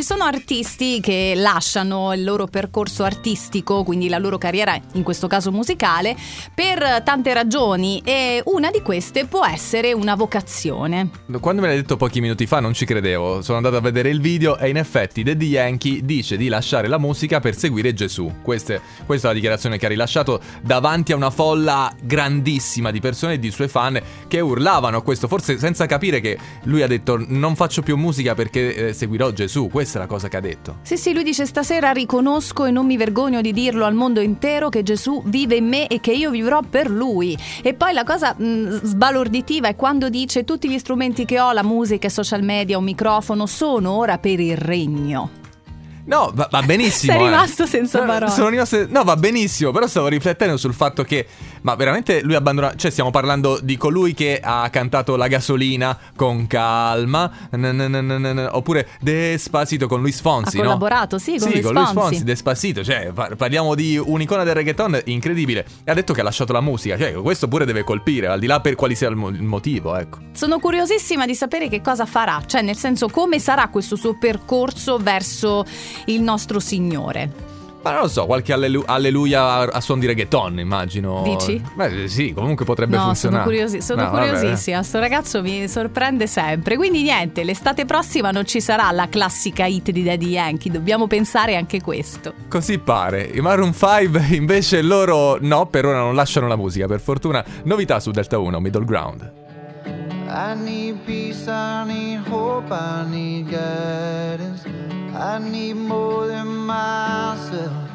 ci sono artisti che lasciano il loro percorso artistico, quindi la loro carriera, in questo caso musicale, per tante ragioni e una di queste può essere una vocazione. Quando me l'hai detto pochi minuti fa non ci credevo, sono andato a vedere il video e in effetti Daddy Yankee dice di lasciare la musica per seguire Gesù. Queste, questa è la dichiarazione che ha rilasciato davanti a una folla grandissima di persone e di suoi fan che urlavano a questo, forse senza capire che lui ha detto non faccio più musica perché eh, seguirò Gesù, questa è la cosa che ha detto. Sì, sì, lui dice stasera riconosco e non mi vergogno di dirlo al mondo intero che Gesù vive in me e che io vivrò per lui. E poi la cosa mh, sbalorditiva è quando dice tutti gli strumenti che ho, la musica, social media, un microfono, sono ora per il regno. No, va, va benissimo. Sei eh. rimasto senza parole. Sono rimasto... No, va benissimo, però stavo riflettendo sul fatto che... Ma veramente lui abbandona... Cioè, stiamo parlando di colui che ha cantato La gasolina con calma, oppure Despacito con Luis Fonsi, ha no? collaborato, sì, con sì, Luis con Luis Fonsi. Fonsi, Despacito. Cioè, par- parliamo di un'icona del reggaeton incredibile. E ha detto che ha lasciato la musica. Cioè, questo pure deve colpire, al di là per quali sia il motivo, ecco. Sono curiosissima di sapere che cosa farà, cioè nel senso come sarà questo suo percorso verso il nostro Signore. Ma non lo so, qualche allelu- alleluia a, suon di reggaeton, immagino. Dici? Beh, sì, comunque potrebbe No, sono, funzionare. curiosi- sono No, vabbè. curiosissima, sto ragazzo mi sorprende sempre. Quindi niente, l'estate prossima non ci sarà la classica hit di Daddy Yankee, dobbiamo pensare anche questo. Così pare. I Maroon 5 invece loro no, per ora non lasciano la musica, per fortuna. Novità su Delta 1, Middle Ground. I need peace, I need hope, I need. I need more than myself.